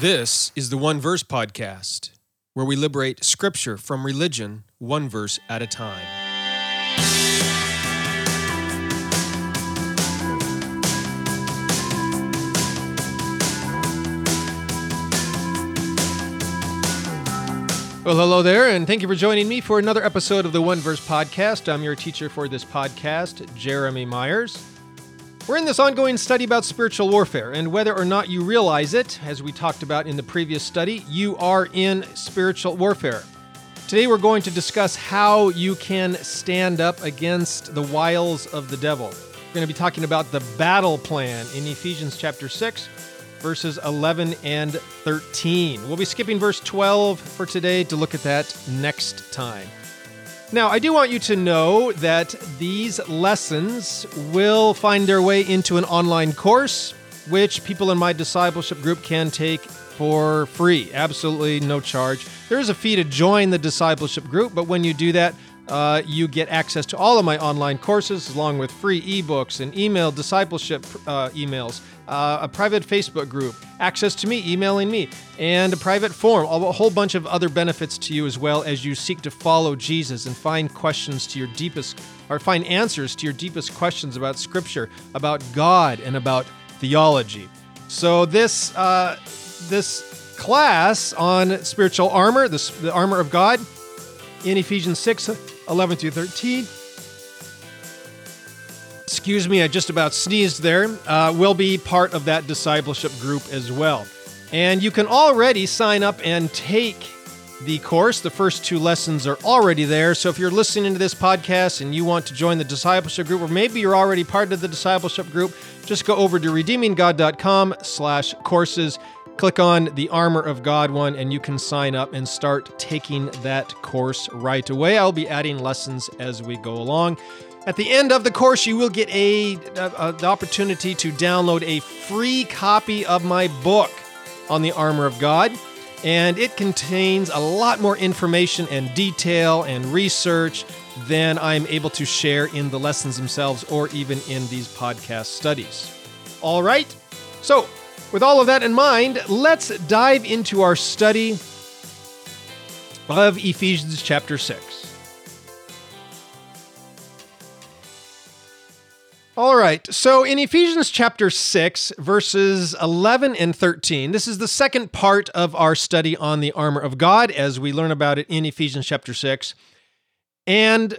This is the One Verse Podcast, where we liberate scripture from religion one verse at a time. Well, hello there, and thank you for joining me for another episode of the One Verse Podcast. I'm your teacher for this podcast, Jeremy Myers. We're in this ongoing study about spiritual warfare, and whether or not you realize it, as we talked about in the previous study, you are in spiritual warfare. Today, we're going to discuss how you can stand up against the wiles of the devil. We're going to be talking about the battle plan in Ephesians chapter 6, verses 11 and 13. We'll be skipping verse 12 for today to look at that next time. Now, I do want you to know that these lessons will find their way into an online course, which people in my discipleship group can take for free, absolutely no charge. There is a fee to join the discipleship group, but when you do that, uh, you get access to all of my online courses along with free ebooks and email discipleship uh, emails, uh, a private Facebook group, access to me, emailing me, and a private forum, a whole bunch of other benefits to you as well as you seek to follow Jesus and find questions to your deepest, or find answers to your deepest questions about Scripture, about God, and about theology. So this uh, this class on spiritual armor, this, the armor of God, in Ephesians 6 11 through 13. Excuse me, I just about sneezed there. Uh, will be part of that discipleship group as well. And you can already sign up and take the course. The first two lessons are already there. So if you're listening to this podcast and you want to join the discipleship group, or maybe you're already part of the discipleship group, just go over to redeeminggod.com slash courses click on the Armor of God one and you can sign up and start taking that course right away. I'll be adding lessons as we go along. At the end of the course, you will get a, a, the opportunity to download a free copy of my book on the armor of God. And it contains a lot more information and detail and research than I'm able to share in the lessons themselves or even in these podcast studies. All right, so with all of that in mind, let's dive into our study of Ephesians chapter 6. All right, so in Ephesians chapter 6, verses 11 and 13, this is the second part of our study on the armor of God as we learn about it in Ephesians chapter 6. And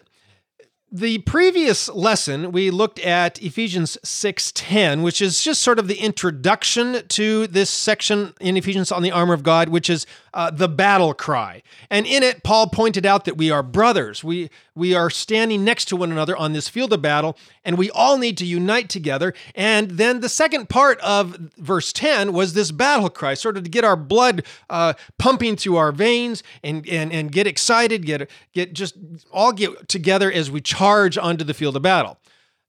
the previous lesson we looked at Ephesians 6:10 which is just sort of the introduction to this section in Ephesians on the armor of God which is uh, the battle cry. And in it Paul pointed out that we are brothers. We we are standing next to one another on this field of battle and we all need to unite together. And then the second part of verse 10 was this battle cry sort of to get our blood uh, pumping through our veins and and and get excited, get get just all get together as we charge onto the field of battle.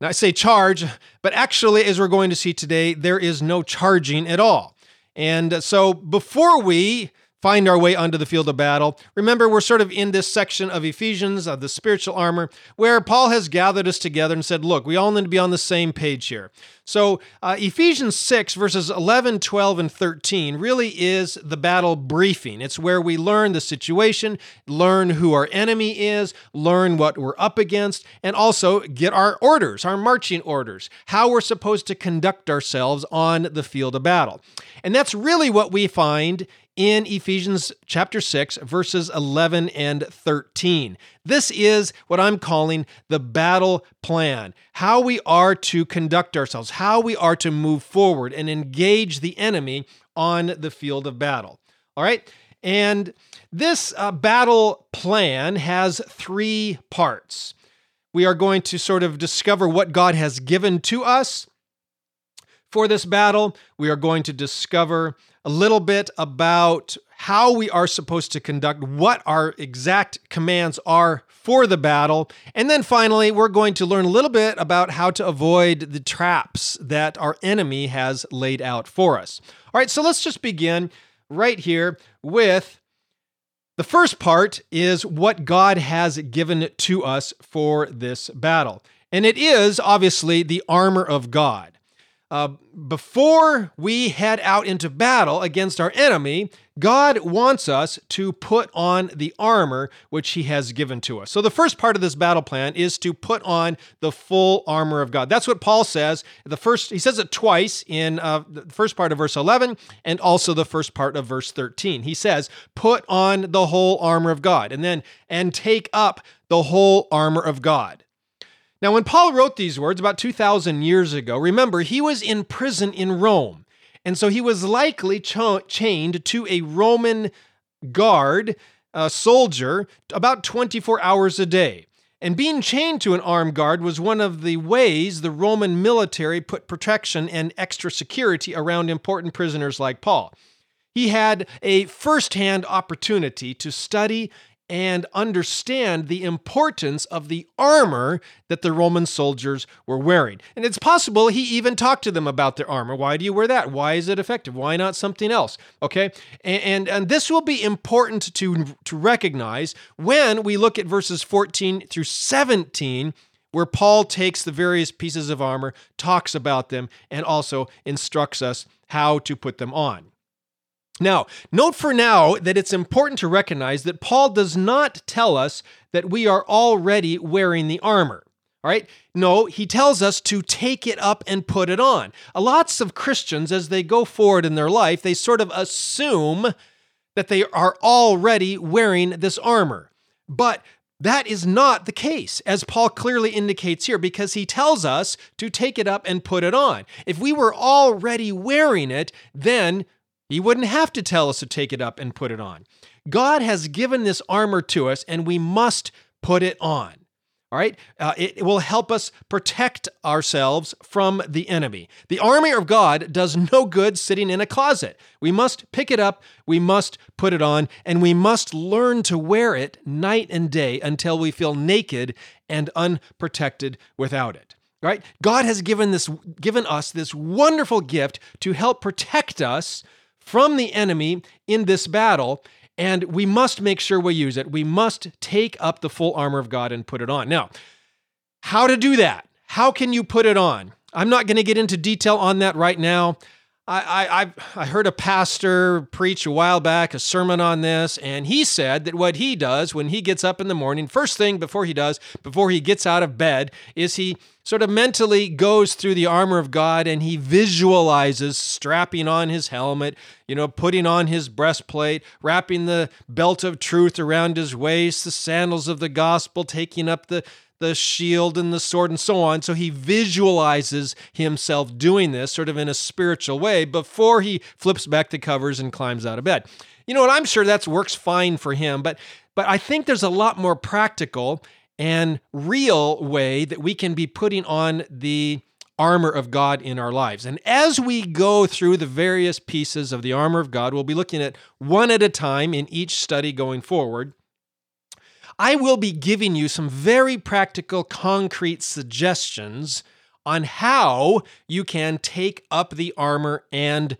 Now, I say charge, but actually, as we're going to see today, there is no charging at all. And so, before we find our way onto the field of battle. Remember, we're sort of in this section of Ephesians, of the spiritual armor, where Paul has gathered us together and said, look, we all need to be on the same page here. So, uh, Ephesians 6, verses 11, 12, and 13 really is the battle briefing. It's where we learn the situation, learn who our enemy is, learn what we're up against, and also get our orders, our marching orders, how we're supposed to conduct ourselves on the field of battle. And that's really what we find in Ephesians chapter 6, verses 11 and 13. This is what I'm calling the battle plan how we are to conduct ourselves, how we are to move forward and engage the enemy on the field of battle. All right? And this uh, battle plan has three parts. We are going to sort of discover what God has given to us for this battle. We are going to discover a little bit about how we are supposed to conduct, what our exact commands are for the battle. And then finally, we're going to learn a little bit about how to avoid the traps that our enemy has laid out for us. All right, so let's just begin right here with the first part is what God has given to us for this battle. And it is obviously the armor of God. Uh, before we head out into battle against our enemy, God wants us to put on the armor which He has given to us. So, the first part of this battle plan is to put on the full armor of God. That's what Paul says. The first, he says it twice in uh, the first part of verse 11 and also the first part of verse 13. He says, Put on the whole armor of God, and then, and take up the whole armor of God. Now, when Paul wrote these words about 2,000 years ago, remember, he was in prison in Rome. And so he was likely ch- chained to a Roman guard, a soldier, about 24 hours a day. And being chained to an armed guard was one of the ways the Roman military put protection and extra security around important prisoners like Paul. He had a firsthand opportunity to study and understand the importance of the armor that the Roman soldiers were wearing. And it's possible he even talked to them about their armor. Why do you wear that? Why is it effective? Why not something else? Okay? And, and, and this will be important to, to recognize when we look at verses 14 through 17 where Paul takes the various pieces of armor, talks about them, and also instructs us how to put them on. Now, note for now that it's important to recognize that Paul does not tell us that we are already wearing the armor. All right? No, he tells us to take it up and put it on. Lots of Christians, as they go forward in their life, they sort of assume that they are already wearing this armor. But that is not the case, as Paul clearly indicates here, because he tells us to take it up and put it on. If we were already wearing it, then he wouldn't have to tell us to take it up and put it on. God has given this armor to us, and we must put it on. All right? Uh, it, it will help us protect ourselves from the enemy. The armor of God does no good sitting in a closet. We must pick it up, we must put it on, and we must learn to wear it night and day until we feel naked and unprotected without it. Right? God has given this given us this wonderful gift to help protect us from the enemy in this battle, and we must make sure we use it. We must take up the full armor of God and put it on. Now, how to do that? How can you put it on? I'm not going to get into detail on that right now. I, I, I heard a pastor preach a while back a sermon on this, and he said that what he does when he gets up in the morning, first thing before he does, before he gets out of bed, is he sort of mentally goes through the armor of God and he visualizes strapping on his helmet, you know, putting on his breastplate, wrapping the belt of truth around his waist, the sandals of the gospel, taking up the the shield and the sword and so on. So he visualizes himself doing this sort of in a spiritual way before he flips back the covers and climbs out of bed. You know what? I'm sure that works fine for him, but but I think there's a lot more practical and real way that we can be putting on the armor of God in our lives. And as we go through the various pieces of the armor of God, we'll be looking at one at a time in each study going forward. I will be giving you some very practical, concrete suggestions on how you can take up the armor and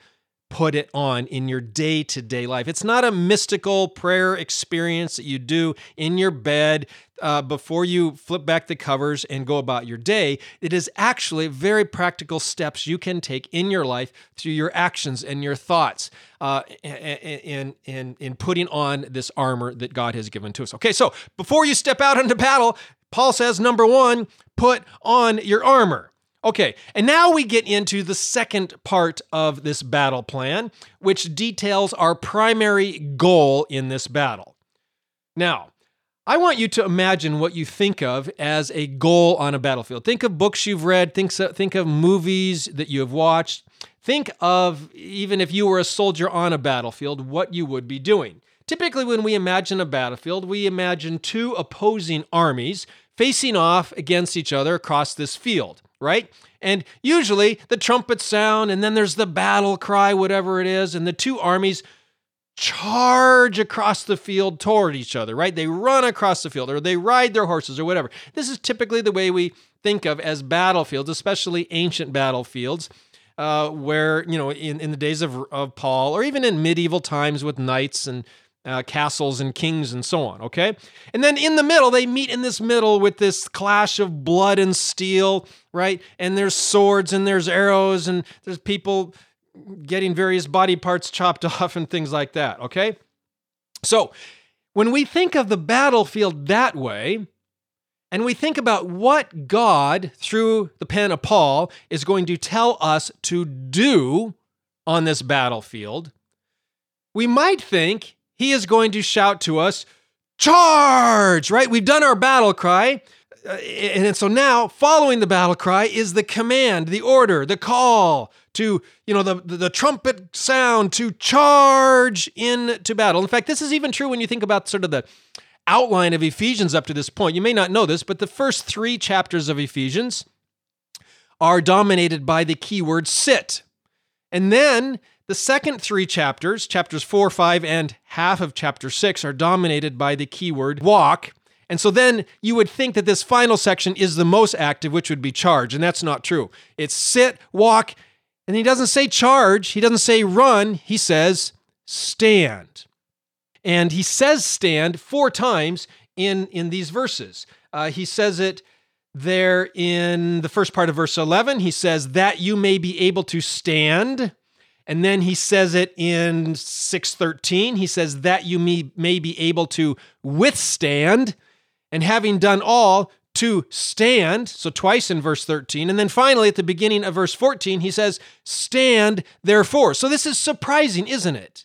put it on in your day to day life. It's not a mystical prayer experience that you do in your bed uh, before you flip back the covers and go about your day. It is actually very practical steps you can take in your life through your actions and your thoughts uh, in, in, in putting on this armor that God has given to us. Okay, so before you step out into battle, Paul says, number one, put on your armor. Okay, and now we get into the second part of this battle plan, which details our primary goal in this battle. Now, I want you to imagine what you think of as a goal on a battlefield. Think of books you've read, think, think of movies that you have watched. Think of even if you were a soldier on a battlefield, what you would be doing. Typically, when we imagine a battlefield, we imagine two opposing armies facing off against each other across this field right? And usually the trumpets sound, and then there's the battle cry, whatever it is, and the two armies charge across the field toward each other, right? They run across the field or they ride their horses or whatever. This is typically the way we think of as battlefields, especially ancient battlefields. Uh, where you know in, in the days of, of Paul or even in medieval times with knights and uh, castles and kings and so on, okay? And then in the middle, they meet in this middle with this clash of blood and steel, right? And there's swords and there's arrows and there's people getting various body parts chopped off and things like that, okay? So when we think of the battlefield that way, and we think about what God, through the pen of Paul, is going to tell us to do on this battlefield, we might think he is going to shout to us, Charge! Right? We've done our battle cry. Uh, and so now, following the battle cry is the command, the order, the call to, you know, the, the trumpet sound to charge into battle. In fact, this is even true when you think about sort of the outline of Ephesians up to this point. You may not know this, but the first three chapters of Ephesians are dominated by the keyword sit. And then the second three chapters, chapters four, five, and half of chapter six, are dominated by the keyword walk. And so then you would think that this final section is the most active, which would be charge. And that's not true. It's sit, walk, and he doesn't say charge, he doesn't say run, he says stand. And he says stand four times in, in these verses. Uh, he says it there in the first part of verse 11. He says, That you may be able to stand. And then he says it in 613. He says, That you may, be able to withstand. And having done all, to stand. So, twice in verse 13. And then finally, at the beginning of verse 14, he says, Stand therefore. So, this is surprising, isn't it?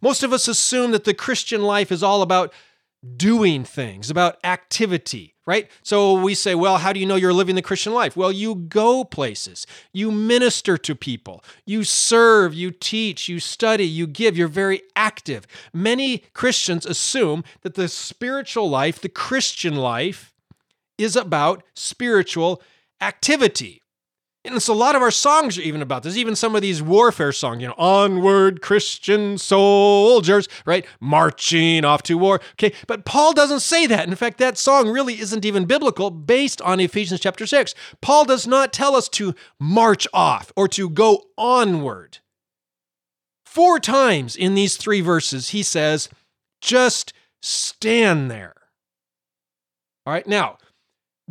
Most of us assume that the Christian life is all about doing things, about activity, right? So we say, well, how do you know you're living the Christian life? Well, you go places, you minister to people, you serve, you teach, you study, you give, you're very active. Many Christians assume that the spiritual life, the Christian life, is about spiritual activity. And so a lot of our songs are even about this. Even some of these warfare songs, you know, onward Christian soldiers, right? Marching off to war. Okay. But Paul doesn't say that. In fact, that song really isn't even biblical based on Ephesians chapter 6. Paul does not tell us to march off or to go onward. Four times in these three verses, he says, just stand there. All right. Now,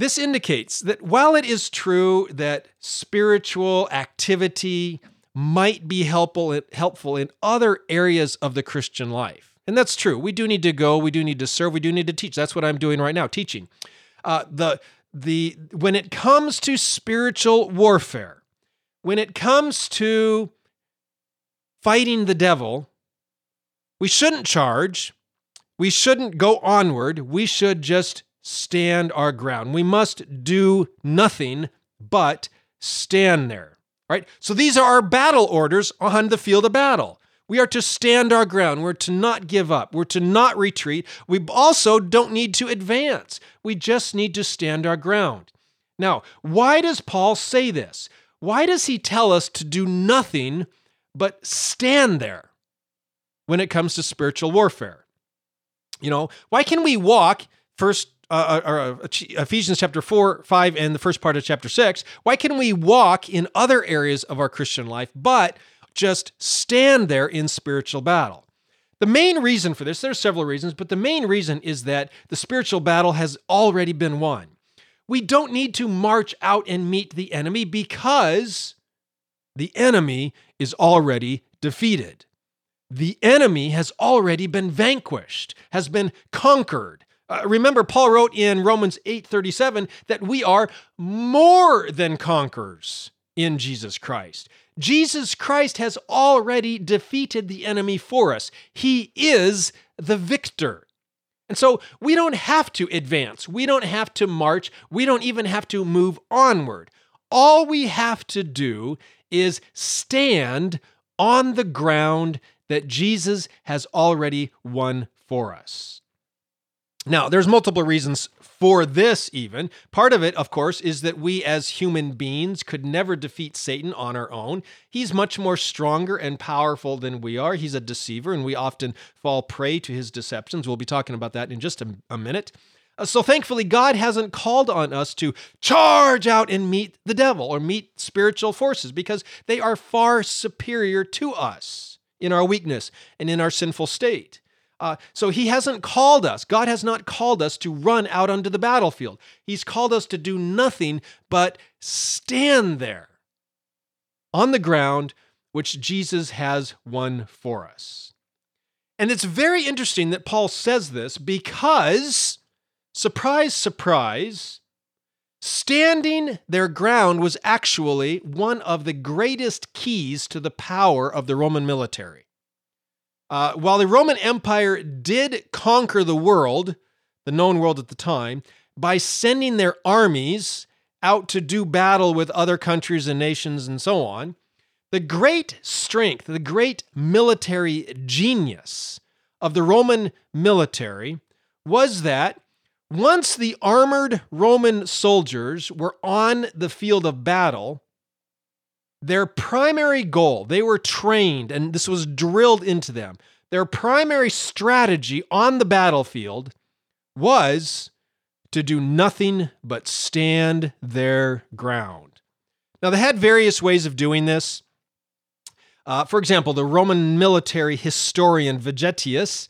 this indicates that while it is true that spiritual activity might be helpful, helpful in other areas of the Christian life, and that's true, we do need to go, we do need to serve, we do need to teach. That's what I'm doing right now, teaching. Uh, the the when it comes to spiritual warfare, when it comes to fighting the devil, we shouldn't charge, we shouldn't go onward, we should just stand our ground. We must do nothing but stand there. Right? So these are our battle orders on the field of battle. We are to stand our ground. We're to not give up. We're to not retreat. We also don't need to advance. We just need to stand our ground. Now, why does Paul say this? Why does he tell us to do nothing but stand there when it comes to spiritual warfare? You know, why can we walk first uh, or uh, Ephesians chapter 4, 5, and the first part of chapter 6, why can we walk in other areas of our Christian life but just stand there in spiritual battle? The main reason for this, there's several reasons, but the main reason is that the spiritual battle has already been won. We don't need to march out and meet the enemy because the enemy is already defeated. The enemy has already been vanquished, has been conquered. Uh, remember, Paul wrote in Romans 8:37 that we are more than conquerors in Jesus Christ. Jesus Christ has already defeated the enemy for us. He is the victor. And so we don't have to advance. We don't have to march. We don't even have to move onward. All we have to do is stand on the ground that Jesus has already won for us. Now, there's multiple reasons for this, even. Part of it, of course, is that we as human beings could never defeat Satan on our own. He's much more stronger and powerful than we are. He's a deceiver, and we often fall prey to his deceptions. We'll be talking about that in just a, a minute. Uh, so, thankfully, God hasn't called on us to charge out and meet the devil or meet spiritual forces because they are far superior to us in our weakness and in our sinful state. Uh, so he hasn't called us. God has not called us to run out onto the battlefield. He's called us to do nothing but stand there on the ground which Jesus has won for us. And it's very interesting that Paul says this because, surprise, surprise, standing their ground was actually one of the greatest keys to the power of the Roman military. Uh, while the Roman Empire did conquer the world, the known world at the time, by sending their armies out to do battle with other countries and nations and so on, the great strength, the great military genius of the Roman military was that once the armored Roman soldiers were on the field of battle, their primary goal, they were trained, and this was drilled into them. Their primary strategy on the battlefield was to do nothing but stand their ground. Now, they had various ways of doing this. Uh, for example, the Roman military historian Vegetius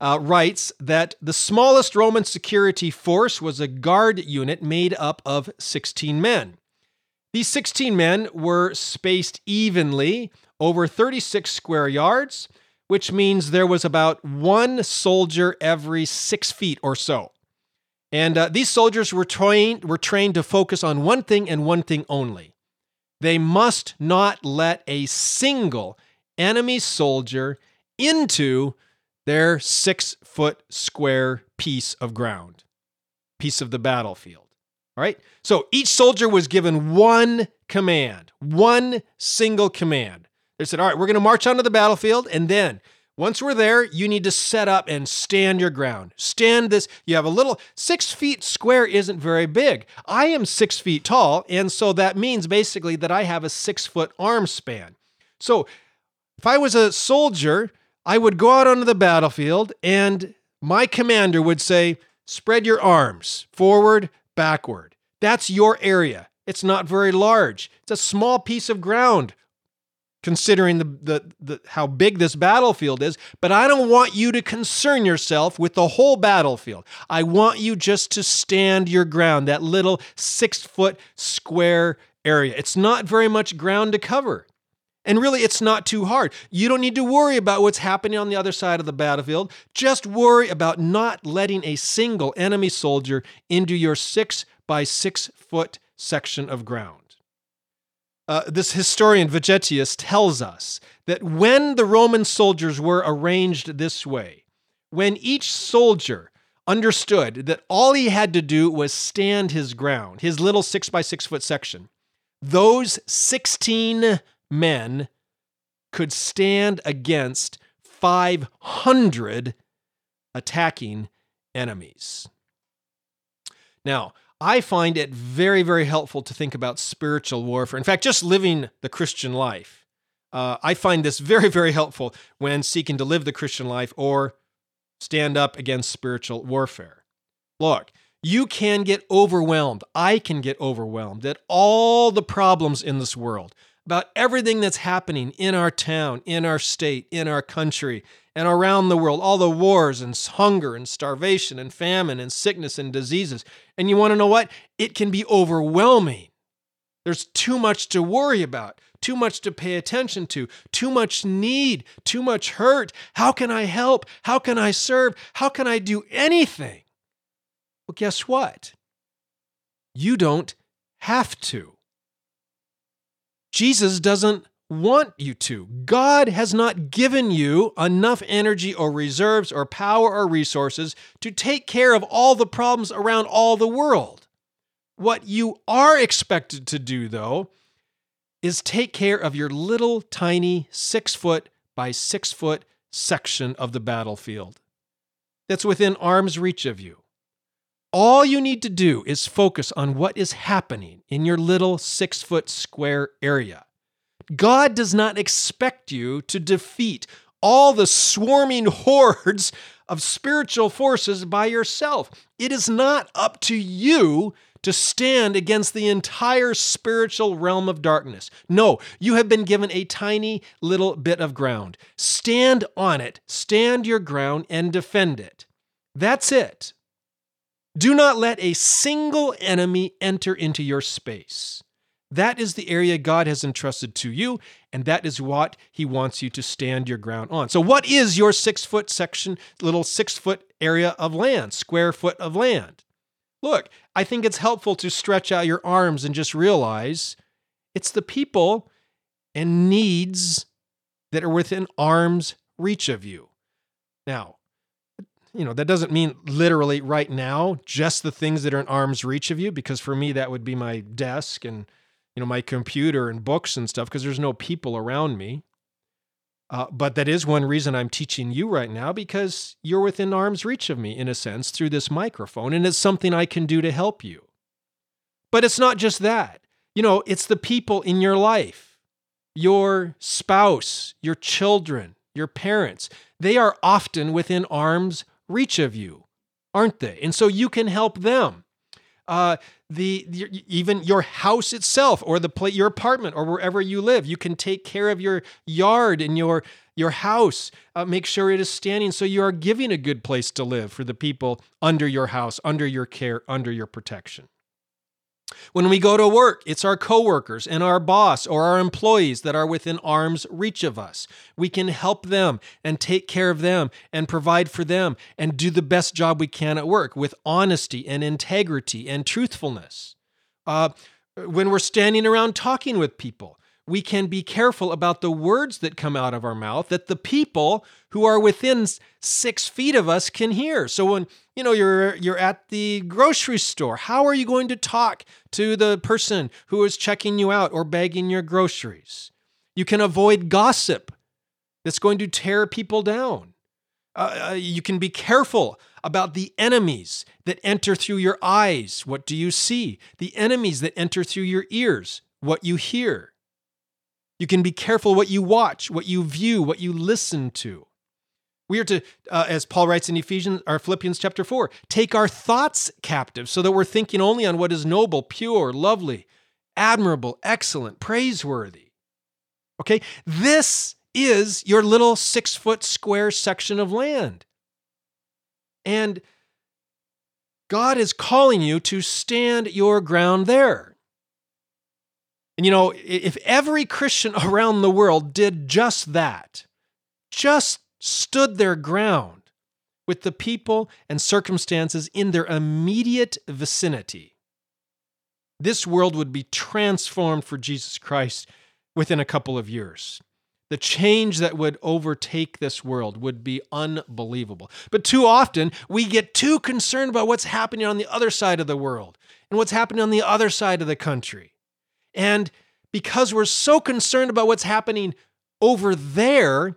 uh, writes that the smallest Roman security force was a guard unit made up of 16 men. These 16 men were spaced evenly over 36 square yards, which means there was about one soldier every six feet or so. And uh, these soldiers were trained, were trained to focus on one thing and one thing only they must not let a single enemy soldier into their six foot square piece of ground, piece of the battlefield. All right. So each soldier was given one command, one single command. They said, All right, we're going to march onto the battlefield, and then once we're there, you need to set up and stand your ground. Stand this. You have a little six feet square isn't very big. I am six feet tall, and so that means basically that I have a six foot arm span. So if I was a soldier, I would go out onto the battlefield, and my commander would say, Spread your arms forward, backward. That's your area. It's not very large. It's a small piece of ground considering the, the, the, how big this battlefield is but i don't want you to concern yourself with the whole battlefield i want you just to stand your ground that little six foot square area it's not very much ground to cover and really it's not too hard. You don't need to worry about what's happening on the other side of the battlefield. Just worry about not letting a single enemy soldier into your six by six foot section of ground. Uh, this historian Vegetius tells us that when the Roman soldiers were arranged this way, when each soldier understood that all he had to do was stand his ground, his little six by six foot section, those 16 men could stand against 500 attacking enemies. Now, I find it very, very helpful to think about spiritual warfare. In fact, just living the Christian life. Uh, I find this very, very helpful when seeking to live the Christian life or stand up against spiritual warfare. Look, you can get overwhelmed. I can get overwhelmed at all the problems in this world, about everything that's happening in our town, in our state, in our country, and around the world, all the wars and hunger and starvation and famine and sickness and diseases. And you want to know what? It can be overwhelming. There's too much to worry about, too much to pay attention to, too much need, too much hurt. How can I help? How can I serve? How can I do anything? Well, guess what? You don't have to. Jesus doesn't want you to. God has not given you enough energy or reserves or power or resources to take care of all the problems around all the world. What you are expected to do, though, is take care of your little tiny six foot by six foot section of the battlefield that's within arm's reach of you. All you need to do is focus on what is happening in your little six foot square area. God does not expect you to defeat all the swarming hordes of spiritual forces by yourself. It is not up to you to stand against the entire spiritual realm of darkness. No, you have been given a tiny little bit of ground. Stand on it, stand your ground, and defend it. That's it. Do not let a single enemy enter into your space. That is the area God has entrusted to you, and that is what He wants you to stand your ground on. So, what is your six foot section, little six foot area of land, square foot of land? Look, I think it's helpful to stretch out your arms and just realize it's the people and needs that are within arm's reach of you. Now, you know, that doesn't mean literally right now, just the things that are in arm's reach of you, because for me, that would be my desk and you know, my computer and books and stuff because there's no people around me. Uh, but that is one reason I'm teaching you right now because you're within arm's reach of me, in a sense, through this microphone, and it's something I can do to help you. But it's not just that. You know, it's the people in your life, your spouse, your children, your parents. They are often within arm's reach of you, aren't they? And so you can help them uh, the, the, even your house itself or the your apartment or wherever you live. You can take care of your yard and your your house. Uh, make sure it is standing so you are giving a good place to live for the people under your house, under your care, under your protection. When we go to work, it's our coworkers and our boss or our employees that are within arm's reach of us. We can help them and take care of them and provide for them and do the best job we can at work with honesty and integrity and truthfulness. Uh, when we're standing around talking with people, we can be careful about the words that come out of our mouth that the people who are within six feet of us can hear. So when you know you're you're at the grocery store, how are you going to talk to the person who is checking you out or bagging your groceries? You can avoid gossip that's going to tear people down. Uh, uh you can be careful about the enemies that enter through your eyes. What do you see? The enemies that enter through your ears. What you hear. You can be careful what you watch, what you view, what you listen to. We are to, uh, as Paul writes in Ephesians or Philippians chapter 4, take our thoughts captive so that we're thinking only on what is noble, pure, lovely, admirable, excellent, praiseworthy. Okay? This is your little six foot square section of land. And God is calling you to stand your ground there. And you know, if every Christian around the world did just that, just stood their ground with the people and circumstances in their immediate vicinity, this world would be transformed for Jesus Christ within a couple of years. The change that would overtake this world would be unbelievable. But too often, we get too concerned about what's happening on the other side of the world and what's happening on the other side of the country. And because we're so concerned about what's happening over there,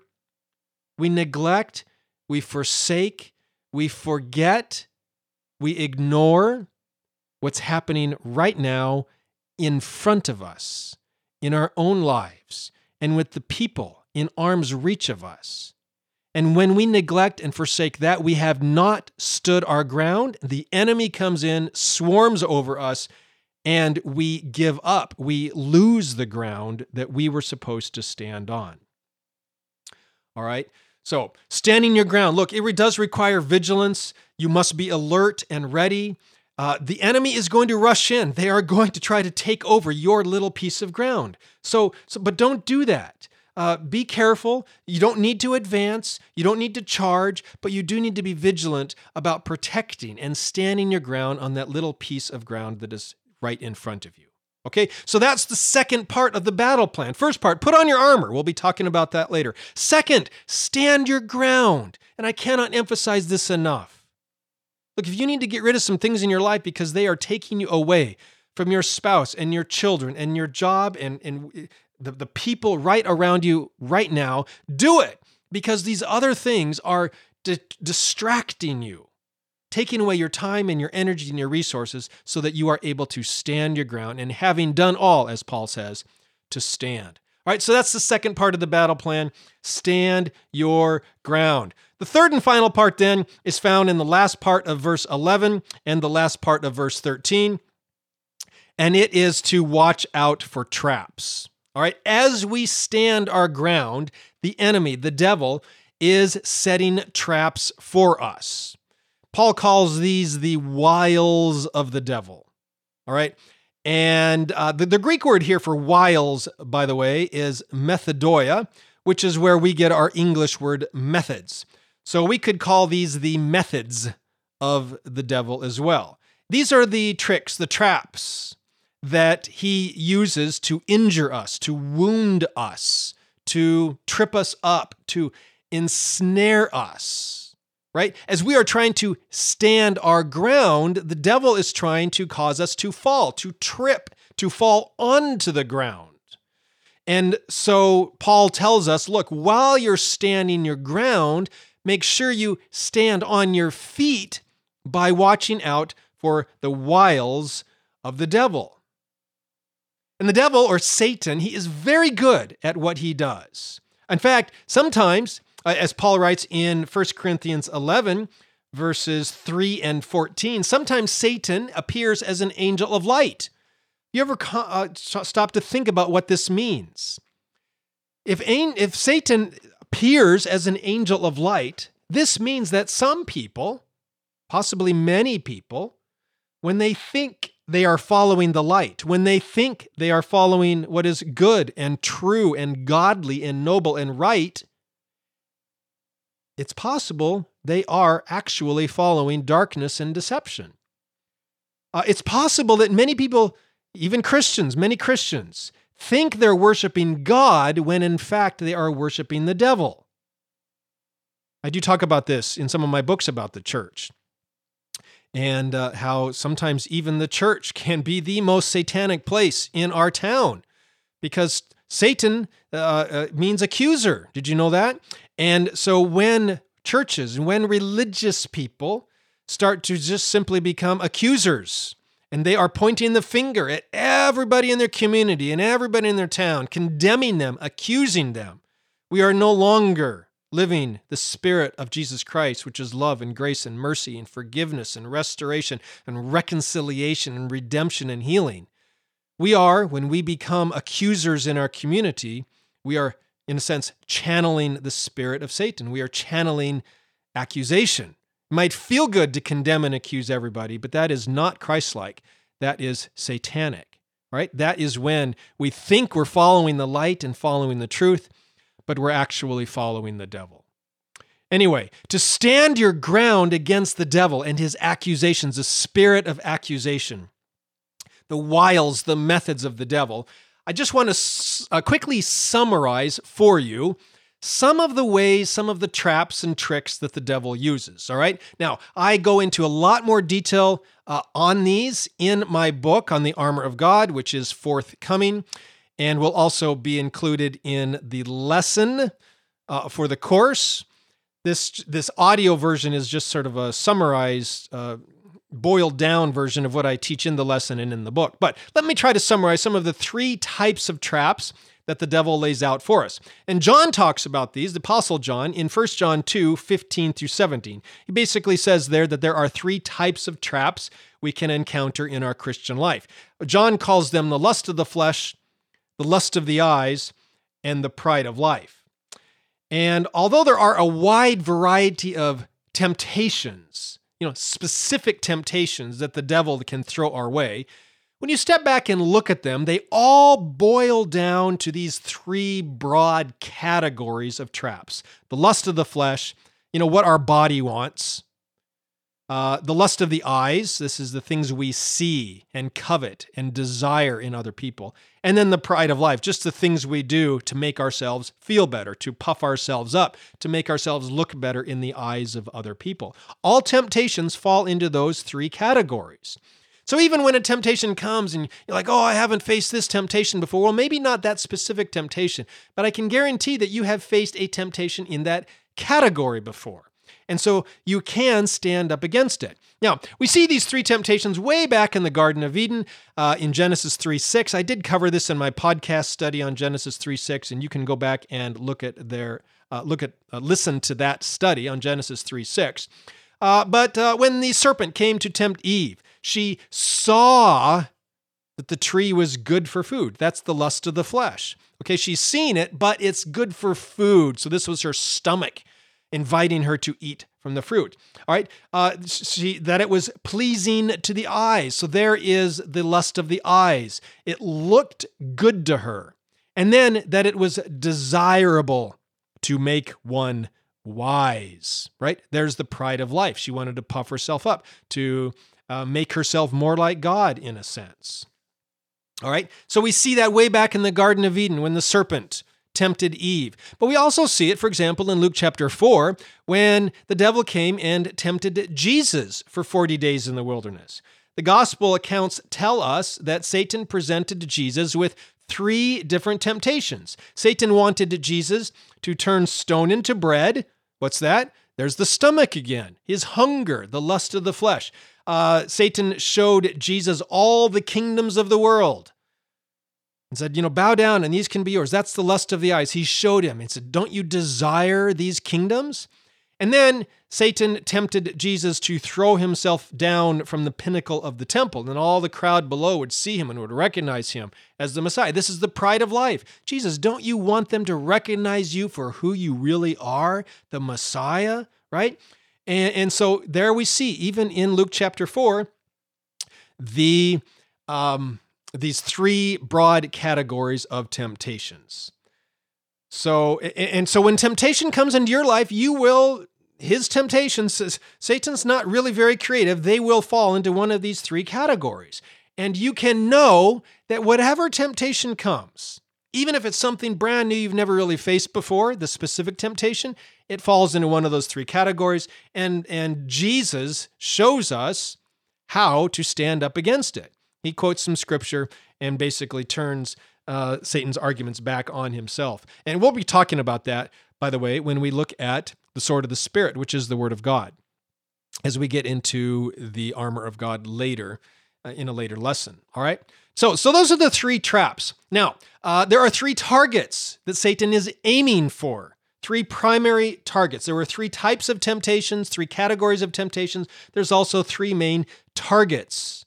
we neglect, we forsake, we forget, we ignore what's happening right now in front of us, in our own lives, and with the people in arm's reach of us. And when we neglect and forsake that, we have not stood our ground. The enemy comes in, swarms over us, and we give up. We lose the ground that we were supposed to stand on. All right. So, standing your ground. Look, it does require vigilance. You must be alert and ready. Uh, the enemy is going to rush in. They are going to try to take over your little piece of ground. So, so but don't do that. Uh, be careful. You don't need to advance. You don't need to charge, but you do need to be vigilant about protecting and standing your ground on that little piece of ground that is right in front of you. Okay, so that's the second part of the battle plan. First part, put on your armor. We'll be talking about that later. Second, stand your ground. And I cannot emphasize this enough. Look, if you need to get rid of some things in your life because they are taking you away from your spouse and your children and your job and, and the, the people right around you right now, do it because these other things are di- distracting you taking away your time and your energy and your resources so that you are able to stand your ground and having done all, as Paul says, to stand. All right, so that's the second part of the battle plan stand your ground. The third and final part then is found in the last part of verse 11 and the last part of verse 13. and it is to watch out for traps. All right, as we stand our ground, the enemy, the devil, is setting traps for us. Paul calls these the wiles of the devil. All right. And uh, the, the Greek word here for wiles, by the way, is methodeia, which is where we get our English word methods. So we could call these the methods of the devil as well. These are the tricks, the traps that he uses to injure us, to wound us, to trip us up, to ensnare us, right? As we are trying to stand our ground, the devil is trying to cause us to fall, to trip, to fall onto the ground. And so Paul tells us look, while you're standing your ground, make sure you stand on your feet by watching out for the wiles of the devil. And the devil, or Satan, he is very good at what he does. In fact, sometimes, as Paul writes in 1 Corinthians 11, verses 3 and 14, sometimes Satan appears as an angel of light. You ever uh, stop to think about what this means? If, if Satan appears as an angel of light, this means that some people, possibly many people, when they think they are following the light, when they think they are following what is good and true and godly and noble and right, it's possible they are actually following darkness and deception. Uh, it's possible that many people, even Christians, many Christians, think they're worshiping God when in fact they are worshiping the devil. I do talk about this in some of my books about the church and uh, how sometimes even the church can be the most satanic place in our town because Satan uh, uh, means accuser. Did you know that? And so when churches and when religious people start to just simply become accusers, and they are pointing the finger at everybody in their community and everybody in their town, condemning them, accusing them. We are no longer living the Spirit of Jesus Christ, which is love and grace and mercy and forgiveness and restoration and reconciliation and redemption and healing. We are, when we become accusers in our community, we are, in a sense, channeling the spirit of Satan. We are channeling accusation. It might feel good to condemn and accuse everybody, but that is not Christ like. That is satanic, right? That is when we think we're following the light and following the truth, but we're actually following the devil. Anyway, to stand your ground against the devil and his accusations, the spirit of accusation, the wiles, the methods of the devil, I just want to uh, quickly summarize for you some of the ways, some of the traps and tricks that the devil uses. All right. Now, I go into a lot more detail uh, on these in my book on the armor of God, which is forthcoming and will also be included in the lesson uh, for the course. This this audio version is just sort of a summarized, uh, boiled down version of what I teach in the lesson and in the book. But let me try to summarize some of the three types of traps that the devil lays out for us. And John talks about these, the Apostle John, in 1 John 2 15 through 17. He basically says there that there are three types of traps we can encounter in our Christian life. John calls them the lust of the flesh, the lust of the eyes, and the pride of life. And although there are a wide variety of temptations, you know, specific temptations that the devil can throw our way, when you step back and look at them, they all boil down to these three broad categories of traps. The lust of the flesh, you know, what our body wants, uh, the lust of the eyes, this is the things we see and covet and desire in other people. And then the pride of life, just the things we do to make ourselves feel better, to puff ourselves up, to make ourselves look better in the eyes of other people. All temptations fall into those three categories. So even when a temptation comes and you're like, oh, I haven't faced this temptation before, well, maybe not that specific temptation, but I can guarantee that you have faced a temptation in that category before. And so you can stand up against it. Now, we see these three temptations way back in the Garden of Eden uh, in Genesis 3 6. I did cover this in my podcast study on Genesis 3 6, and you can go back and look at their, uh, look at, uh, listen to that study on Genesis 3 6. Uh, but uh, when the serpent came to tempt Eve, she saw that the tree was good for food. That's the lust of the flesh. Okay, she's seen it, but it's good for food. So this was her stomach inviting her to eat from the fruit. All right, uh, she, that it was pleasing to the eyes. So there is the lust of the eyes. It looked good to her. And then that it was desirable to make one wise, right? There's the pride of life. She wanted to puff herself up, to uh, make herself more like God in a sense. All right, so we see that way back in the Garden of Eden when the serpent tempted Eve. But we also see it, for example, in Luke chapter 4, when the devil came and tempted Jesus for 40 days in the wilderness. The gospel accounts tell us that Satan presented Jesus with three different temptations. Satan wanted Jesus to turn stone into bread. What's that? There's the stomach again, his hunger, the lust of the flesh. Uh, Satan showed Jesus all the kingdoms of the world and said, You know, bow down and these can be yours. That's the lust of the eyes. He showed him and said, Don't you desire these kingdoms? And then Satan tempted Jesus to throw himself down from the pinnacle of the temple, and all the crowd below would see him and would recognize him as the Messiah. This is the pride of life. Jesus, don't you want them to recognize you for who you really are, the Messiah, right? And, and so there we see, even in Luke chapter 4, the um, these three broad categories of temptations. So, and so when temptation comes into your life, you will, his temptation says, Satan's not really very creative. They will fall into one of these three categories. And you can know that whatever temptation comes, even if it's something brand new you've never really faced before, the specific temptation, it falls into one of those three categories. And, and Jesus shows us how to stand up against it. He quotes some scripture and basically turns uh, Satan's arguments back on himself. And we'll be talking about that, by the way, when we look at the sword of the Spirit, which is the Word of God, as we get into the armor of God later uh, in a later lesson. All right. So, so those are the three traps. Now, uh, there are three targets that Satan is aiming for. Three primary targets. There were three types of temptations, three categories of temptations. There's also three main targets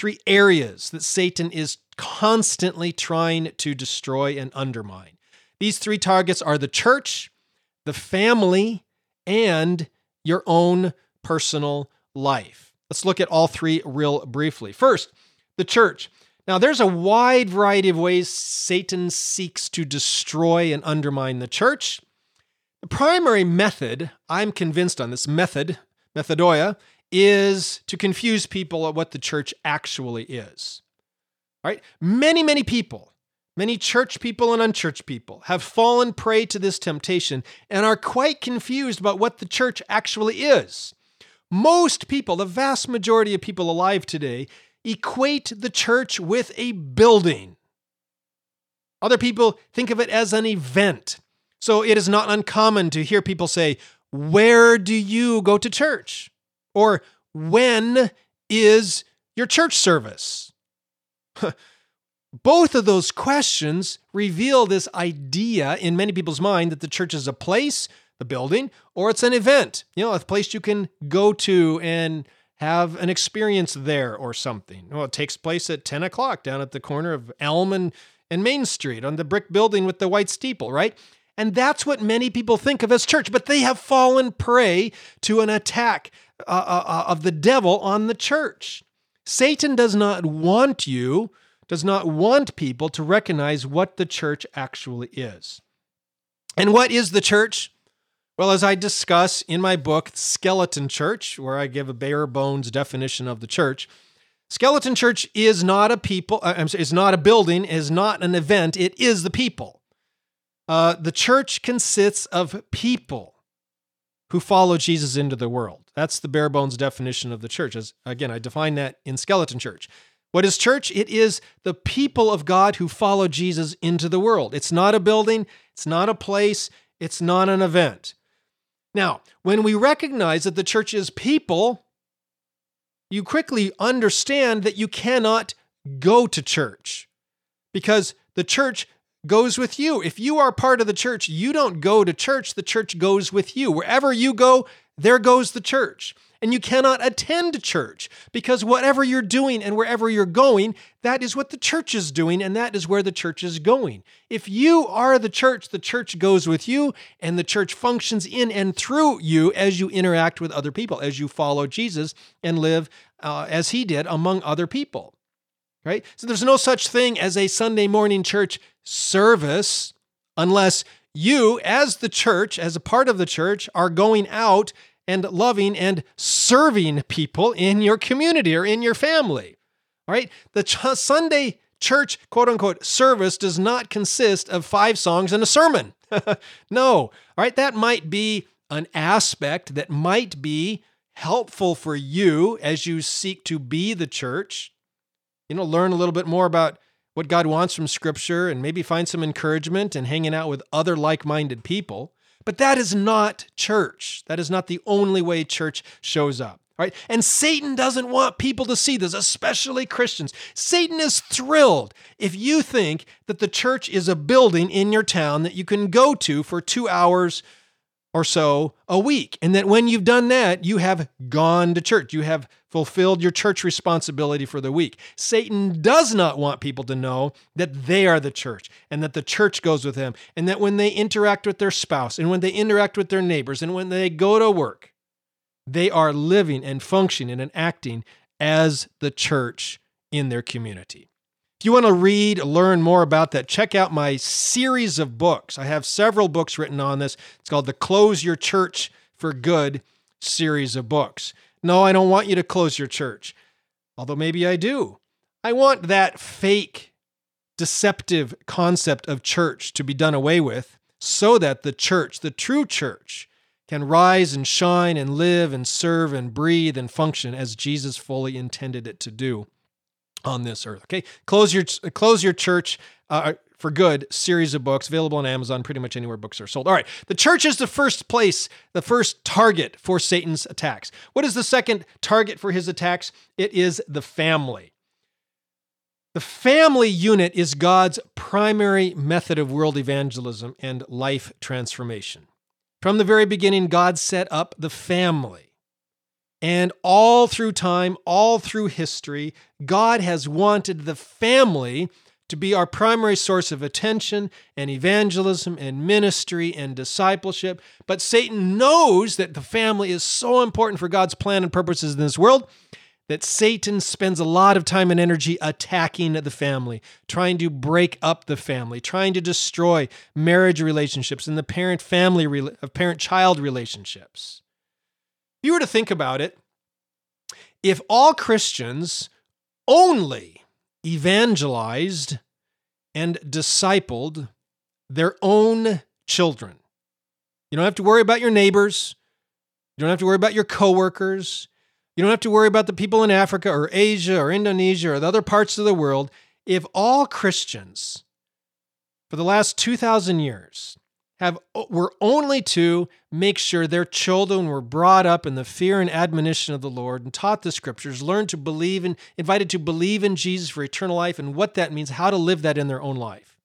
three areas that Satan is constantly trying to destroy and undermine. These three targets are the church, the family, and your own personal life. Let's look at all three real briefly. First, the church. Now, there's a wide variety of ways Satan seeks to destroy and undermine the church. The primary method, I'm convinced on this method, methodeia, is to confuse people at what the church actually is. Right? Many, many people, many church people and unchurched people have fallen prey to this temptation and are quite confused about what the church actually is. Most people, the vast majority of people alive today, equate the church with a building. Other people think of it as an event. So it is not uncommon to hear people say, Where do you go to church? Or when is your church service? Both of those questions reveal this idea in many people's mind that the church is a place, the building, or it's an event, you know, a place you can go to and have an experience there or something. Well, it takes place at 10 o'clock down at the corner of Elm and, and Main Street on the brick building with the white steeple, right? And that's what many people think of as church, but they have fallen prey to an attack uh, uh, uh, of the devil on the church. Satan does not want you, does not want people to recognize what the church actually is. And what is the church? Well, as I discuss in my book, Skeleton Church, where I give a bare bones definition of the church, Skeleton Church is not a people, uh, is not a building, is not an event. It is the people. Uh, the church consists of people who follow Jesus into the world. That's the bare bones definition of the church. As again, I define that in Skeleton Church. What is church? It is the people of God who follow Jesus into the world. It's not a building, it's not a place, it's not an event. Now, when we recognize that the church is people, you quickly understand that you cannot go to church because the church goes with you. If you are part of the church, you don't go to church, the church goes with you. Wherever you go, there goes the church. And you cannot attend church because whatever you're doing and wherever you're going, that is what the church is doing and that is where the church is going. If you are the church, the church goes with you and the church functions in and through you as you interact with other people, as you follow Jesus and live uh, as he did among other people. Right? So there's no such thing as a Sunday morning church service unless you, as the church, as a part of the church, are going out and loving and serving people in your community or in your family. All right? The ch- Sunday church, quote unquote, service does not consist of five songs and a sermon. no. All right? That might be an aspect that might be helpful for you as you seek to be the church. You know, learn a little bit more about what God wants from Scripture and maybe find some encouragement and hanging out with other like minded people. But that is not church. That is not the only way church shows up. Right? And Satan doesn't want people to see this, especially Christians. Satan is thrilled if you think that the church is a building in your town that you can go to for two hours or so a week. And that when you've done that, you have gone to church. You have fulfilled your church responsibility for the week. Satan does not want people to know that they are the church and that the church goes with them and that when they interact with their spouse and when they interact with their neighbors and when they go to work, they are living and functioning and acting as the church in their community. If you want to read, learn more about that, check out my series of books. I have several books written on this. It's called the Close Your Church for Good series of books. No, I don't want you to close your church, although maybe I do. I want that fake, deceptive concept of church to be done away with so that the church, the true church, can rise and shine and live and serve and breathe and function as Jesus fully intended it to do on this earth. Okay, close your close your church uh, for good series of books available on Amazon, pretty much anywhere books are sold. All right, the church is the first place, the first target for Satan's attacks. What is the second target for his attacks? It is the family. The family unit is God's primary method of world evangelism and life transformation. From the very beginning, God set up the family. And all through time, all through history, God has wanted the family to be our primary source of attention and evangelism and ministry and discipleship. But Satan knows that the family is so important for God's plan and purposes in this world that Satan spends a lot of time and energy attacking the family, trying to break up the family, trying to destroy marriage relationships and the parent family of uh, parent child relationships. If you were to think about it, if all Christians only evangelized and discipled their own children, you don't have to worry about your neighbors. You don't have to worry about your coworkers. You don't have to worry about the people in Africa or Asia or Indonesia or the other parts of the world. If all Christians for the last 2,000 years have were only to make sure their children were brought up in the fear and admonition of the Lord and taught the scriptures, learned to believe and invited to believe in Jesus for eternal life and what that means, how to live that in their own life.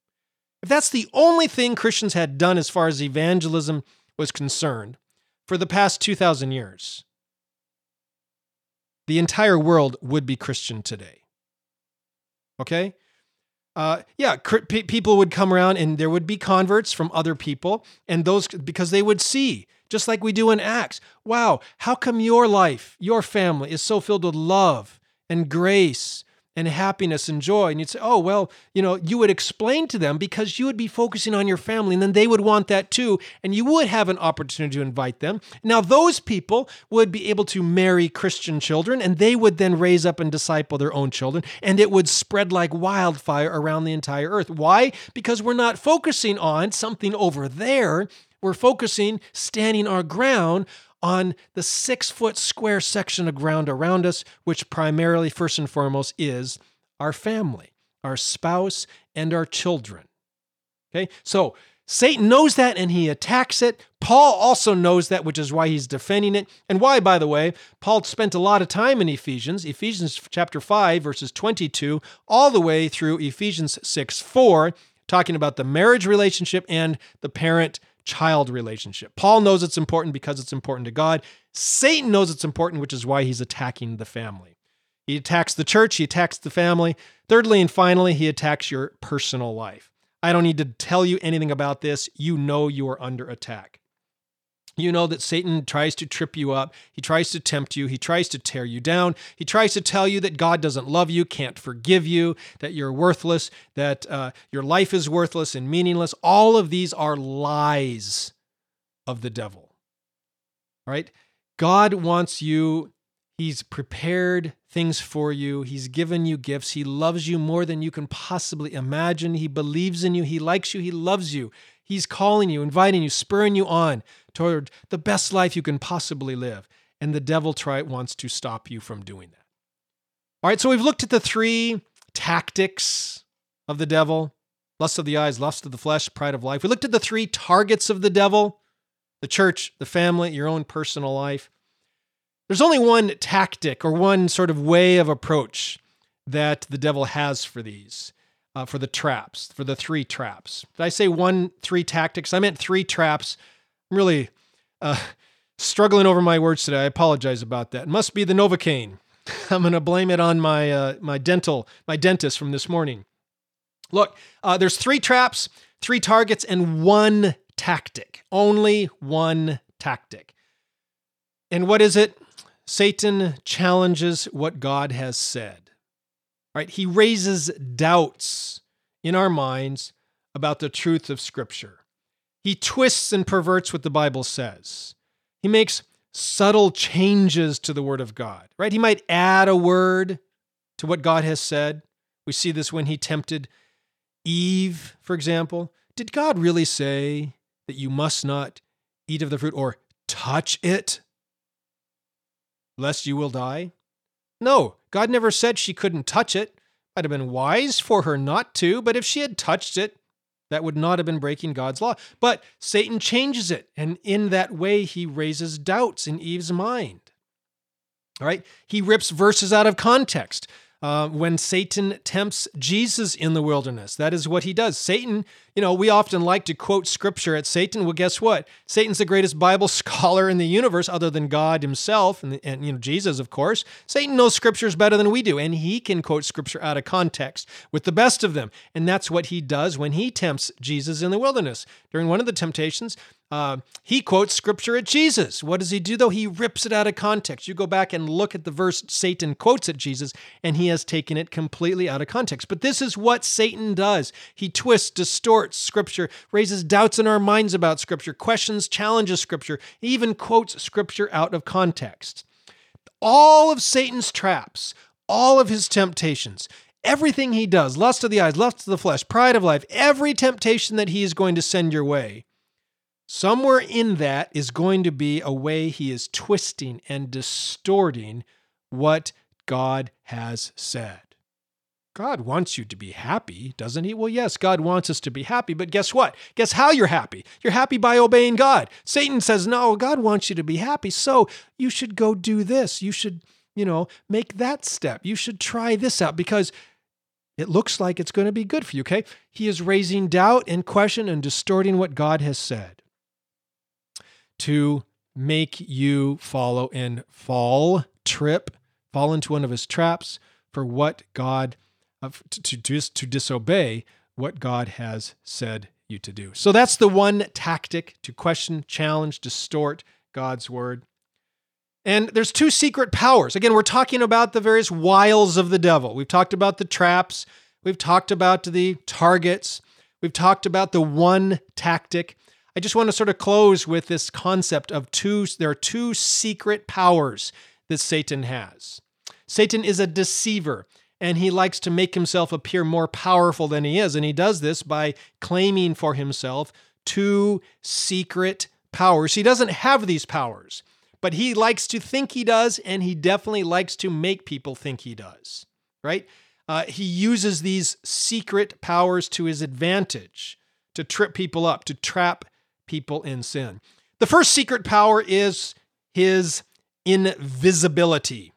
If that's the only thing Christians had done as far as evangelism was concerned for the past 2,000 years, the entire world would be Christian today. Okay? Uh, yeah, people would come around and there would be converts from other people, and those because they would see, just like we do in Acts, wow, how come your life, your family is so filled with love and grace and happiness and joy. And you'd say, oh, well, you know, you would explain to them because you would be focusing on your family and then they would want that too. And you would have an opportunity to invite them. Now, those people would be able to marry Christian children and they would then raise up and disciple their own children and it would spread like wildfire around the entire earth. Why? Because we're not focusing on something over there. We're focusing, standing our ground on the six foot square section of ground around us, which primarily, first and foremost, is our family, our spouse, and our children. Okay, so Satan knows that and he attacks it. Paul also knows that, which is why he's defending it. And why, by the way, Paul spent a lot of time in Ephesians, Ephesians chapter 5, verses 22, all the way through Ephesians 6 4, talking about the marriage relationship and the parent child relationship. Paul knows it's important because it's important to God. Satan knows it's important, which is why he's attacking the family. He attacks the church, he attacks the family. Thirdly and finally, he attacks your personal life. I don't need to tell you anything about this. You know you are under attack. You know that Satan tries to trip you up. He tries to tempt you. He tries to tear you down. He tries to tell you that God doesn't love you, can't forgive you, that you're worthless, that uh, your life is worthless and meaningless. All of these are lies of the devil. Right? God wants you, He's prepared things for you. He's given you gifts. He loves you more than you can possibly imagine. He believes in you. He likes you. He loves you. He's calling you, inviting you, spurring you on toward the best life you can possibly live. And the devil try, wants to stop you from doing that. All right, so we've looked at the three tactics of the devil lust of the eyes, lust of the flesh, pride of life. We looked at the three targets of the devil the church, the family, your own personal life. There's only one tactic or one sort of way of approach that the devil has for these uh, for the traps, for the three traps. Did I say one, three tactics? I meant three traps. I'm really uh, struggling over my words today. I apologize about that. It must be the Novocaine. I'm going to blame it on my, uh, my dental, my dentist from this morning. Look, uh, there's three traps, three targets, and one tactic. Only one tactic. And what is it? Satan challenges what God has said. Right? He raises doubts in our minds about the truth of Scripture. He twists and perverts what the Bible says. He makes subtle changes to the Word of God, right? He might add a word to what God has said. We see this when he tempted Eve, for example. Did God really say that you must not eat of the fruit or touch it, lest you will die? No, God never said she couldn't touch it. Might have been wise for her not to, but if she had touched it, that would not have been breaking God's law. But Satan changes it, and in that way, he raises doubts in Eve's mind. All right, he rips verses out of context. Uh, when Satan tempts Jesus in the wilderness. That is what he does. Satan, you know, we often like to quote scripture at Satan. Well, guess what? Satan's the greatest Bible scholar in the universe, other than God himself and, and you know Jesus, of course. Satan knows scriptures better than we do, and he can quote scripture out of context with the best of them. And that's what he does when he tempts Jesus in the wilderness. During one of the temptations, uh, he quotes scripture at Jesus. What does he do though? He rips it out of context. You go back and look at the verse Satan quotes at Jesus, and he has taken it completely out of context. But this is what Satan does he twists, distorts scripture, raises doubts in our minds about scripture, questions, challenges scripture, even quotes scripture out of context. All of Satan's traps, all of his temptations, everything he does lust of the eyes, lust of the flesh, pride of life, every temptation that he is going to send your way Somewhere in that is going to be a way he is twisting and distorting what God has said. God wants you to be happy, doesn't he? Well, yes, God wants us to be happy, but guess what? Guess how you're happy? You're happy by obeying God. Satan says, no, God wants you to be happy, so you should go do this. You should, you know, make that step. You should try this out because it looks like it's going to be good for you, okay? He is raising doubt and question and distorting what God has said to make you follow and fall, trip, fall into one of his traps for what God, uh, to, to, to disobey what God has said you to do. So that's the one tactic to question, challenge, distort God's word. And there's two secret powers. Again, we're talking about the various wiles of the devil. We've talked about the traps, we've talked about the targets, we've talked about the one tactic. I just want to sort of close with this concept of two, there are two secret powers that Satan has. Satan is a deceiver, and he likes to make himself appear more powerful than he is. And he does this by claiming for himself two secret powers. He doesn't have these powers, but he likes to think he does, and he definitely likes to make people think he does, right? Uh, he uses these secret powers to his advantage to trip people up, to trap people in sin. The first secret power is his invisibility.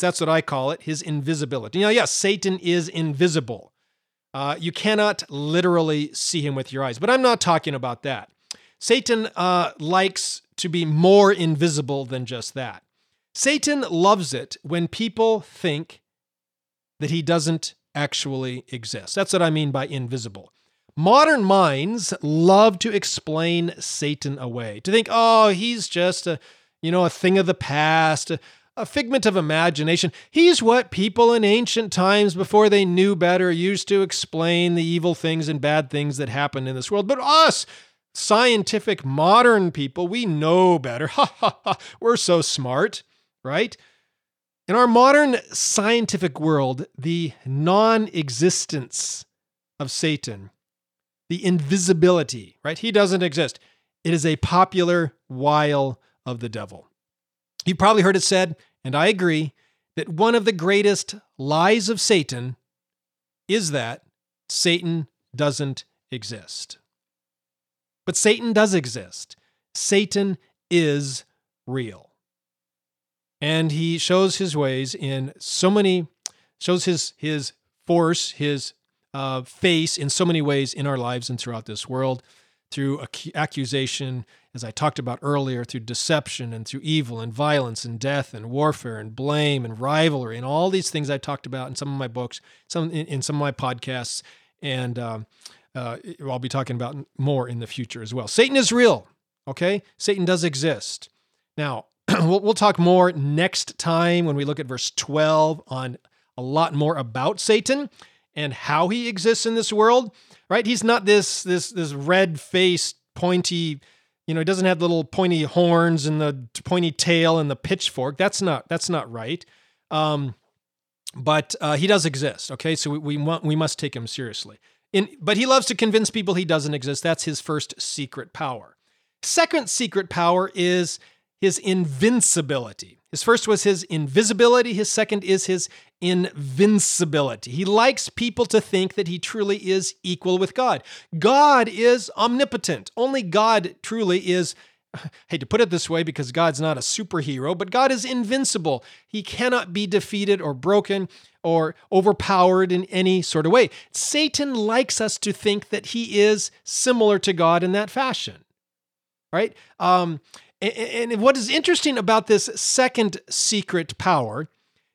That's what I call it, his invisibility. Now, yes, Satan is invisible. Uh, you cannot literally see him with your eyes, but I'm not talking about that. Satan uh, likes to be more invisible than just that. Satan loves it when people think that he doesn't actually exist. That's what I mean by invisible. Modern minds love to explain Satan away, to think, oh, he's just a, you know, a thing of the past, a, figment of imagination. He's what people in ancient times, before they knew better, used to explain the evil things and bad things that happen in this world. But us, scientific modern people, we know better. Ha ha ha. We're so smart, right? In our modern scientific world, the non existence of Satan the invisibility, right? He doesn't exist. It is a popular wile of the devil. You probably heard it said, and I agree, that one of the greatest lies of Satan is that Satan doesn't exist. But Satan does exist. Satan is real. And he shows his ways in so many, shows his, his force, his uh, face in so many ways in our lives and throughout this world through accusation, as I talked about earlier, through deception and through evil and violence and death and warfare and blame and rivalry and all these things I talked about in some of my books, some in, in some of my podcasts, and um, uh, I'll be talking about more in the future as well. Satan is real. Okay, Satan does exist. Now we'll, we'll talk more next time when we look at verse 12 on a lot more about Satan and how he exists in this world, right? He's not this this this red-faced, pointy, you know, he doesn't have little pointy horns and the pointy tail and the pitchfork. That's not that's not right. Um, but uh, he does exist. Okay, so we, we want we must take him seriously. In, but he loves to convince people he doesn't exist. That's his first secret power. Second secret power is his invincibility. His first was his invisibility, his second is his invincibility. He likes people to think that he truly is equal with God. God is omnipotent. Only God truly is I hate to put it this way because God's not a superhero, but God is invincible. He cannot be defeated or broken or overpowered in any sort of way. Satan likes us to think that he is similar to God in that fashion, right? Um, and, and what is interesting about this second secret power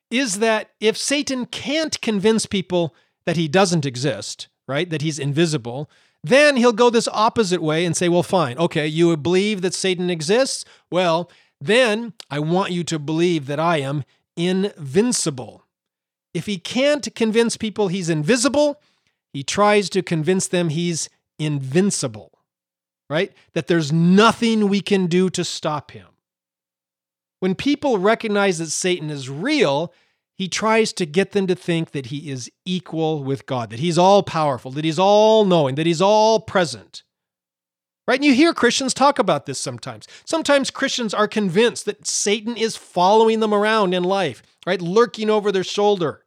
is that if Satan can't convince people that he doesn't exist, right, that he's invisible, then he'll go this opposite way and say, well, fine, okay, you believe that Satan exists? Well, then I want you to believe that I am invincible. If he can't convince people he's invisible, he tries to convince them he's invincible, right? That there's nothing we can do to stop him. When people recognize that Satan is real, he tries to get them to think that he is equal with God, that he's all powerful, that he's all knowing, that he's all present. Right? And you hear Christians talk about this sometimes. Sometimes Christians are convinced that Satan is following them around in life, right? Lurking over their shoulder.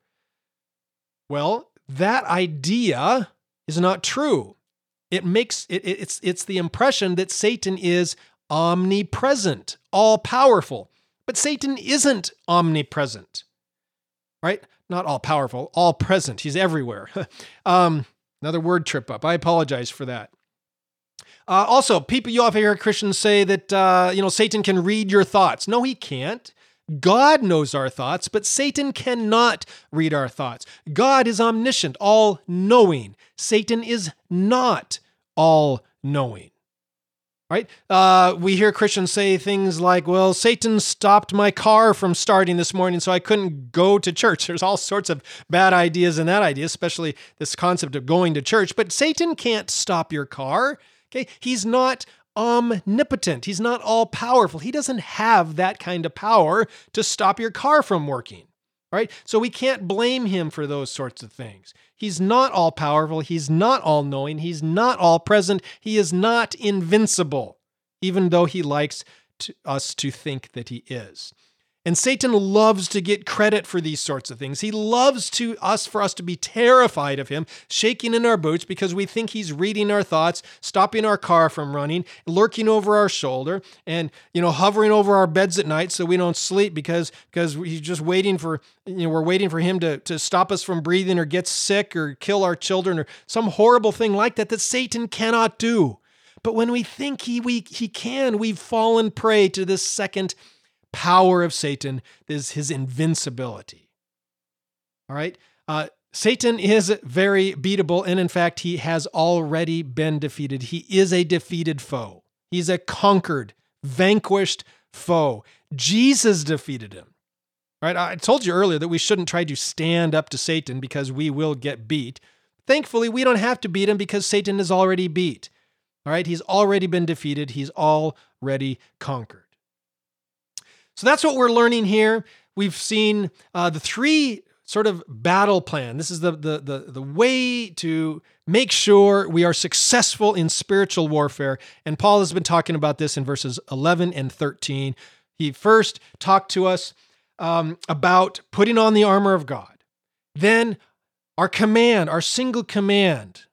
Well, that idea is not true. It makes it, it's it's the impression that Satan is omnipresent, all powerful. But Satan isn't omnipresent, right? Not all powerful, all present. He's everywhere. um, another word trip up. I apologize for that. Uh, also, people, you often hear Christians say that uh, you know Satan can read your thoughts. No, he can't. God knows our thoughts, but Satan cannot read our thoughts. God is omniscient, all knowing. Satan is not all knowing right? Uh, we hear Christians say things like, well, Satan stopped my car from starting this morning, so I couldn't go to church. There's all sorts of bad ideas in that idea, especially this concept of going to church. But Satan can't stop your car. Okay. He's not omnipotent. He's not all powerful. He doesn't have that kind of power to stop your car from working. Right? So we can't blame him for those sorts of things. He's not all powerful. He's not all knowing. He's not all present. He is not invincible, even though he likes to, us to think that he is. And Satan loves to get credit for these sorts of things. He loves to us for us to be terrified of him, shaking in our boots because we think he's reading our thoughts, stopping our car from running, lurking over our shoulder, and you know, hovering over our beds at night so we don't sleep because because he's just waiting for you know, we're waiting for him to, to stop us from breathing or get sick or kill our children or some horrible thing like that that Satan cannot do. But when we think he, we, he can, we've fallen prey to this second power of Satan, is his invincibility. All right? Uh, Satan is very beatable, and in fact, he has already been defeated. He is a defeated foe. He's a conquered, vanquished foe. Jesus defeated him. Right? I told you earlier that we shouldn't try to stand up to Satan because we will get beat. Thankfully, we don't have to beat him because Satan is already beat. All right? He's already been defeated, he's already conquered. So that's what we're learning here. We've seen uh, the three sort of battle plan. This is the, the, the, the way to make sure we are successful in spiritual warfare. And Paul has been talking about this in verses 11 and 13. He first talked to us um, about putting on the armor of God. Then our command, our single command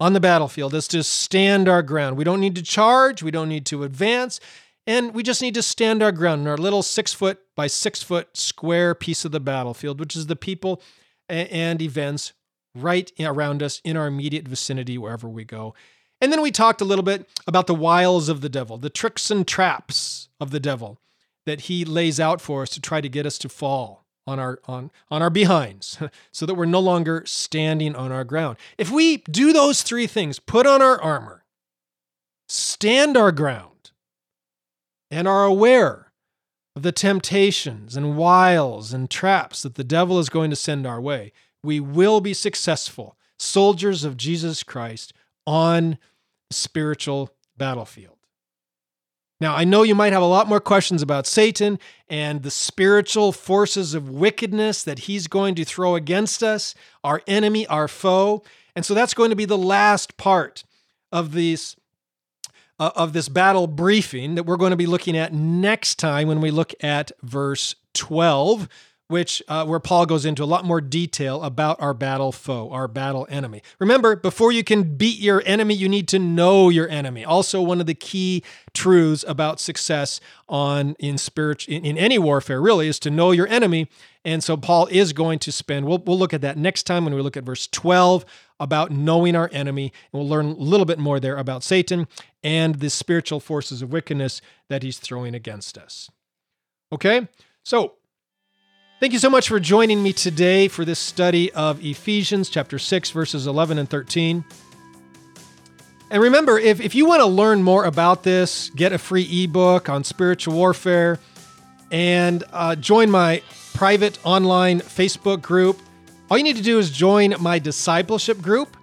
on the battlefield is to stand our ground. We don't need to charge, we don't need to advance, and we just need to stand our ground in our little six foot by six foot square piece of the battlefield, which is the people and events right around us in our immediate vicinity, wherever we go. And then we talked a little bit about the wiles of the devil, the tricks and traps of the devil that he lays out for us to try to get us to fall on our on on our behinds so that we're no longer standing on our ground. If we do those three things, put on our armor, stand our ground, and are aware of the temptations and wiles and traps that the devil is going to send our way, we will be successful soldiers of Jesus Christ on spiritual battlefield. Now, I know you might have a lot more questions about Satan and the spiritual forces of wickedness that he's going to throw against us, our enemy, our foe. And so that's going to be the last part of these uh, of this battle briefing that we're going to be looking at next time when we look at verse 12 which uh, where Paul goes into a lot more detail about our battle foe, our battle enemy. Remember, before you can beat your enemy, you need to know your enemy. Also, one of the key truths about success on in spirit in, in any warfare really is to know your enemy. And so Paul is going to spend. We'll we'll look at that next time when we look at verse twelve about knowing our enemy, and we'll learn a little bit more there about Satan and the spiritual forces of wickedness that he's throwing against us. Okay, so Thank you so much for joining me today for this study of Ephesians chapter 6, verses 11 and 13. And remember, if, if you want to learn more about this, get a free ebook on spiritual warfare, and uh, join my private online Facebook group, all you need to do is join my discipleship group.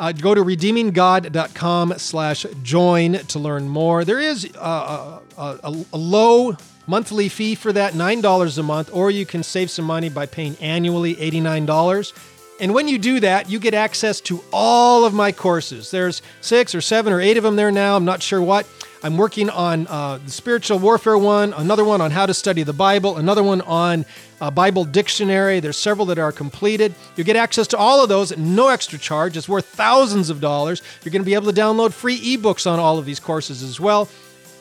Uh, go to redeeminggod.com slash join to learn more. There is uh, a, a, a low monthly fee for that, $9 a month, or you can save some money by paying annually $89. And when you do that, you get access to all of my courses. There's six or seven or eight of them there now. I'm not sure what. I'm working on uh, the spiritual warfare one, another one on how to study the Bible, another one on a uh, Bible dictionary. There's several that are completed. You get access to all of those at no extra charge. It's worth thousands of dollars. You're going to be able to download free ebooks on all of these courses as well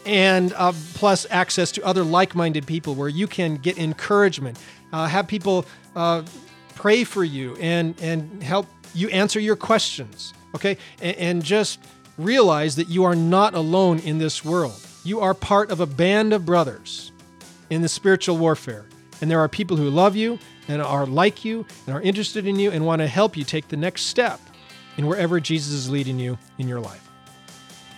and uh, plus access to other like minded people where you can get encouragement, uh, have people uh, pray for you and, and help you answer your questions, okay? And, and just realize that you are not alone in this world. You are part of a band of brothers in the spiritual warfare. And there are people who love you and are like you and are interested in you and want to help you take the next step in wherever Jesus is leading you in your life.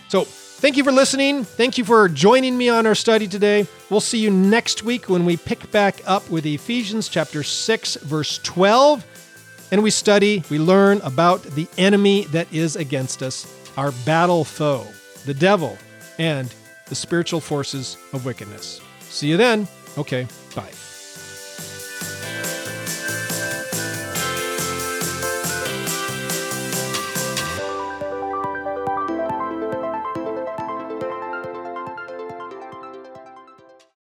So, Thank you for listening. Thank you for joining me on our study today. We'll see you next week when we pick back up with Ephesians chapter 6 verse 12 and we study, we learn about the enemy that is against us, our battle foe, the devil, and the spiritual forces of wickedness. See you then. Okay.